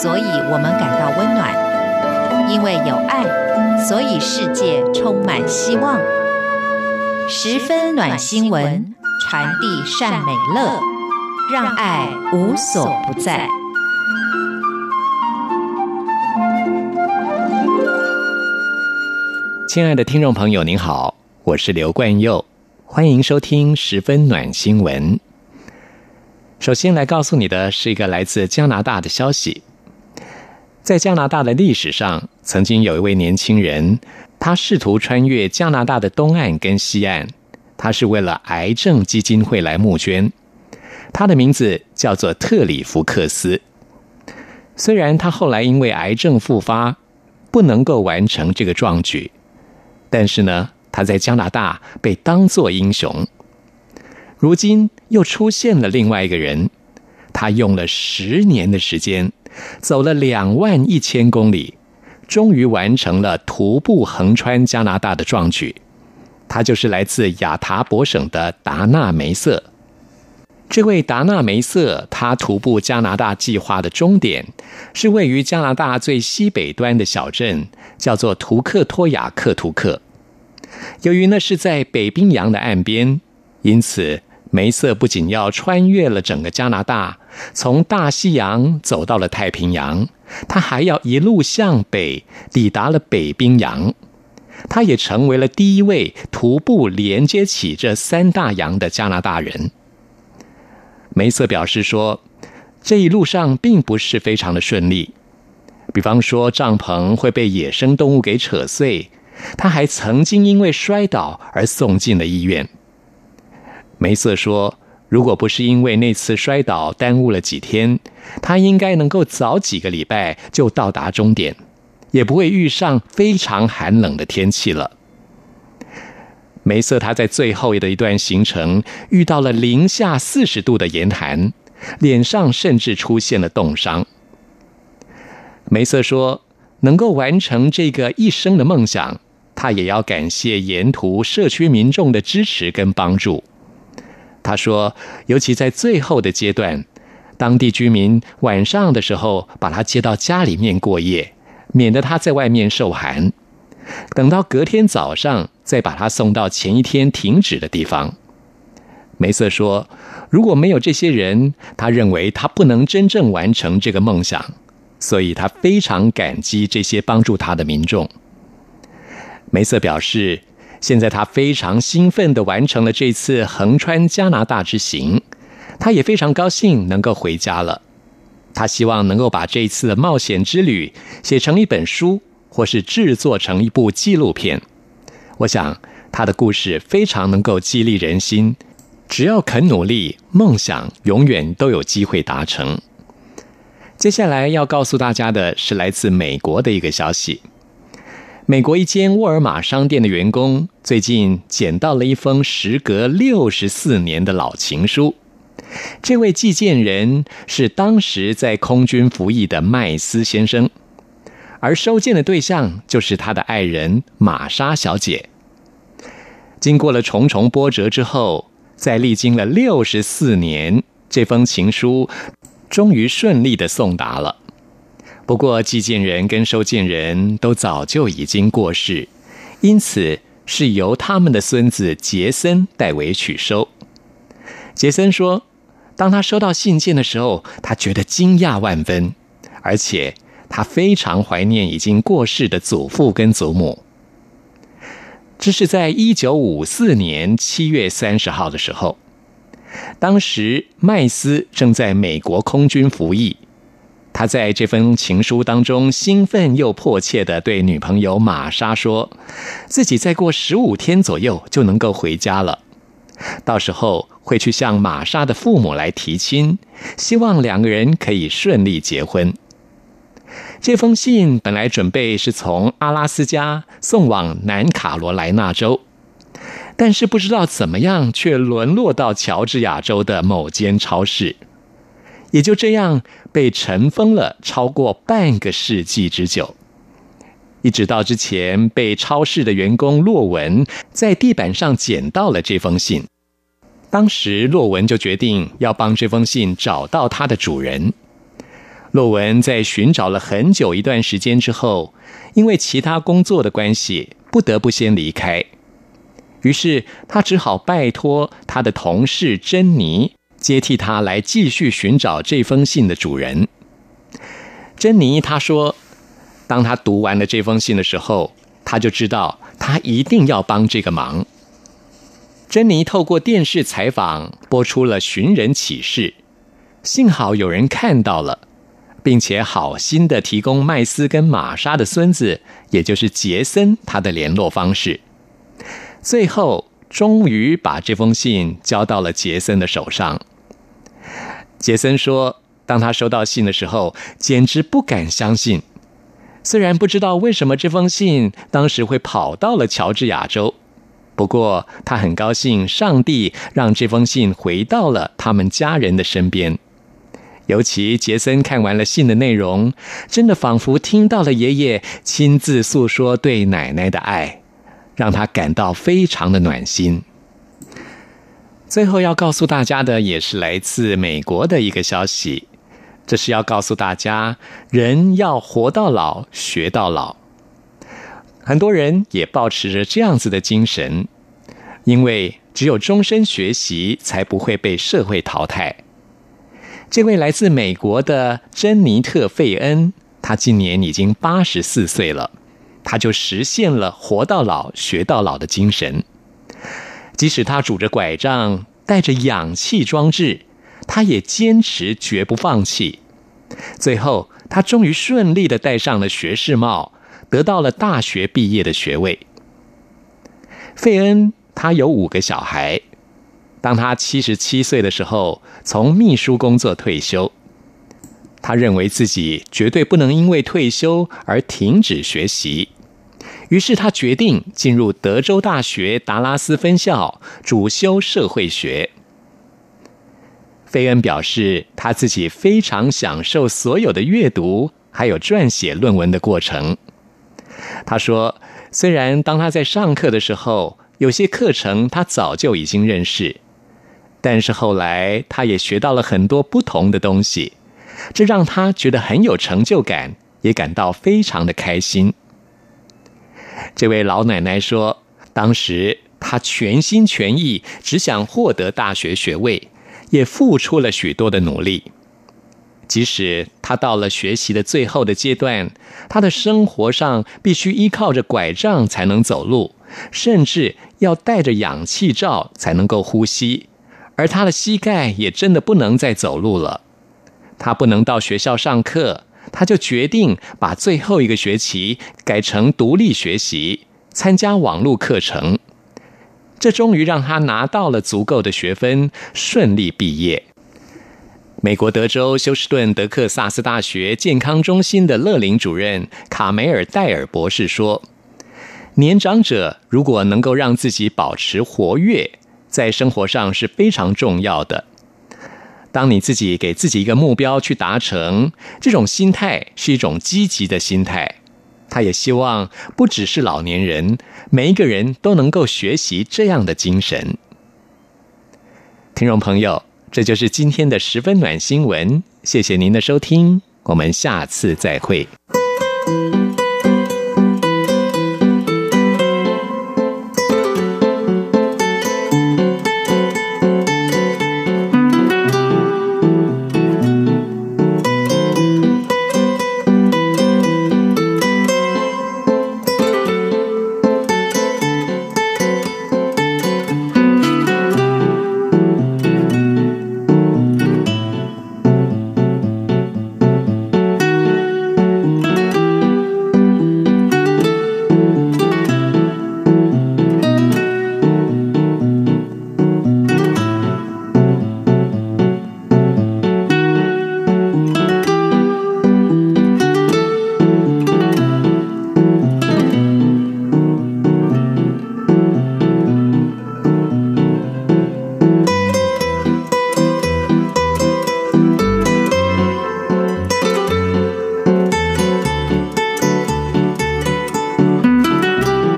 所以我们感到温暖；因为有爱，所以世界充满希望。十分暖新闻，传递善美乐，让爱无所不在。亲爱的听众朋友，您好，我是刘冠佑，欢迎收听十分暖新闻。首先来告诉你的是一个来自加拿大的消息。在加拿大的历史上，曾经有一位年轻人，他试图穿越加拿大的东岸跟西岸，他是为了癌症基金会来募捐。他的名字叫做特里福克斯。虽然他后来因为癌症复发，不能够完成这个壮举。但是呢，他在加拿大被当作英雄。如今又出现了另外一个人，他用了十年的时间，走了两万一千公里，终于完成了徒步横穿加拿大的壮举。他就是来自亚塔博省的达纳梅瑟。这位达纳梅瑟，他徒步加拿大计划的终点是位于加拿大最西北端的小镇，叫做图克托亚克图克。由于那是在北冰洋的岸边，因此梅瑟不仅要穿越了整个加拿大，从大西洋走到了太平洋，他还要一路向北抵达了北冰洋。他也成为了第一位徒步连接起这三大洋的加拿大人。梅瑟表示说，这一路上并不是非常的顺利，比方说帐篷会被野生动物给扯碎，他还曾经因为摔倒而送进了医院。梅瑟说，如果不是因为那次摔倒耽误了几天，他应该能够早几个礼拜就到达终点，也不会遇上非常寒冷的天气了。梅瑟他在最后的一段行程遇到了零下四十度的严寒，脸上甚至出现了冻伤。梅瑟说：“能够完成这个一生的梦想，他也要感谢沿途社区民众的支持跟帮助。”他说：“尤其在最后的阶段，当地居民晚上的时候把他接到家里面过夜，免得他在外面受寒。”等到隔天早上，再把他送到前一天停止的地方。梅瑟说：“如果没有这些人，他认为他不能真正完成这个梦想，所以他非常感激这些帮助他的民众。”梅瑟表示，现在他非常兴奋地完成了这次横穿加拿大之行，他也非常高兴能够回家了。他希望能够把这次的冒险之旅写成一本书。或是制作成一部纪录片，我想他的故事非常能够激励人心。只要肯努力，梦想永远都有机会达成。接下来要告诉大家的是来自美国的一个消息：美国一间沃尔玛商店的员工最近捡到了一封时隔六十四年的老情书。这位寄件人是当时在空军服役的麦斯先生。而收件的对象就是他的爱人玛莎小姐。经过了重重波折之后，在历经了六十四年，这封情书终于顺利的送达了。不过，寄件人跟收件人都早就已经过世，因此是由他们的孙子杰森代为取收。杰森说，当他收到信件的时候，他觉得惊讶万分，而且。他非常怀念已经过世的祖父跟祖母。这是在一九五四年七月三十号的时候，当时麦斯正在美国空军服役。他在这封情书当中兴奋又迫切地对女朋友玛莎说，自己再过十五天左右就能够回家了，到时候会去向玛莎的父母来提亲，希望两个人可以顺利结婚。这封信本来准备是从阿拉斯加送往南卡罗来纳州，但是不知道怎么样，却沦落到乔治亚州的某间超市，也就这样被尘封了超过半个世纪之久。一直到之前被超市的员工洛文在地板上捡到了这封信，当时洛文就决定要帮这封信找到它的主人。洛文在寻找了很久一段时间之后，因为其他工作的关系，不得不先离开。于是他只好拜托他的同事珍妮接替他来继续寻找这封信的主人。珍妮她说，当他读完了这封信的时候，他就知道他一定要帮这个忙。珍妮透过电视采访播出了寻人启事，幸好有人看到了。并且好心的提供麦斯跟玛莎的孙子，也就是杰森他的联络方式。最后，终于把这封信交到了杰森的手上。杰森说，当他收到信的时候，简直不敢相信。虽然不知道为什么这封信当时会跑到了乔治亚州，不过他很高兴，上帝让这封信回到了他们家人的身边。尤其杰森看完了信的内容，真的仿佛听到了爷爷亲自诉说对奶奶的爱，让他感到非常的暖心。最后要告诉大家的也是来自美国的一个消息，这是要告诉大家，人要活到老，学到老。很多人也保持着这样子的精神，因为只有终身学习，才不会被社会淘汰。这位来自美国的珍妮特·费恩，她今年已经八十四岁了，她就实现了“活到老，学到老”的精神。即使他拄着拐杖，带着氧气装置，他也坚持绝不放弃。最后，他终于顺利的戴上了学士帽，得到了大学毕业的学位。费恩，他有五个小孩。当他七十七岁的时候，从秘书工作退休。他认为自己绝对不能因为退休而停止学习，于是他决定进入德州大学达拉斯分校，主修社会学。菲恩表示，他自己非常享受所有的阅读，还有撰写论文的过程。他说，虽然当他在上课的时候，有些课程他早就已经认识。但是后来，他也学到了很多不同的东西，这让他觉得很有成就感，也感到非常的开心。这位老奶奶说，当时她全心全意，只想获得大学学位，也付出了许多的努力。即使她到了学习的最后的阶段，她的生活上必须依靠着拐杖才能走路，甚至要戴着氧气罩才能够呼吸。而他的膝盖也真的不能再走路了，他不能到学校上课，他就决定把最后一个学期改成独立学习，参加网络课程。这终于让他拿到了足够的学分，顺利毕业。美国德州休斯顿德克萨斯大学健康中心的乐龄主任卡梅尔戴尔博士说：“年长者如果能够让自己保持活跃。”在生活上是非常重要的。当你自己给自己一个目标去达成，这种心态是一种积极的心态。他也希望不只是老年人，每一个人都能够学习这样的精神。听众朋友，这就是今天的十分暖新闻。谢谢您的收听，我们下次再会。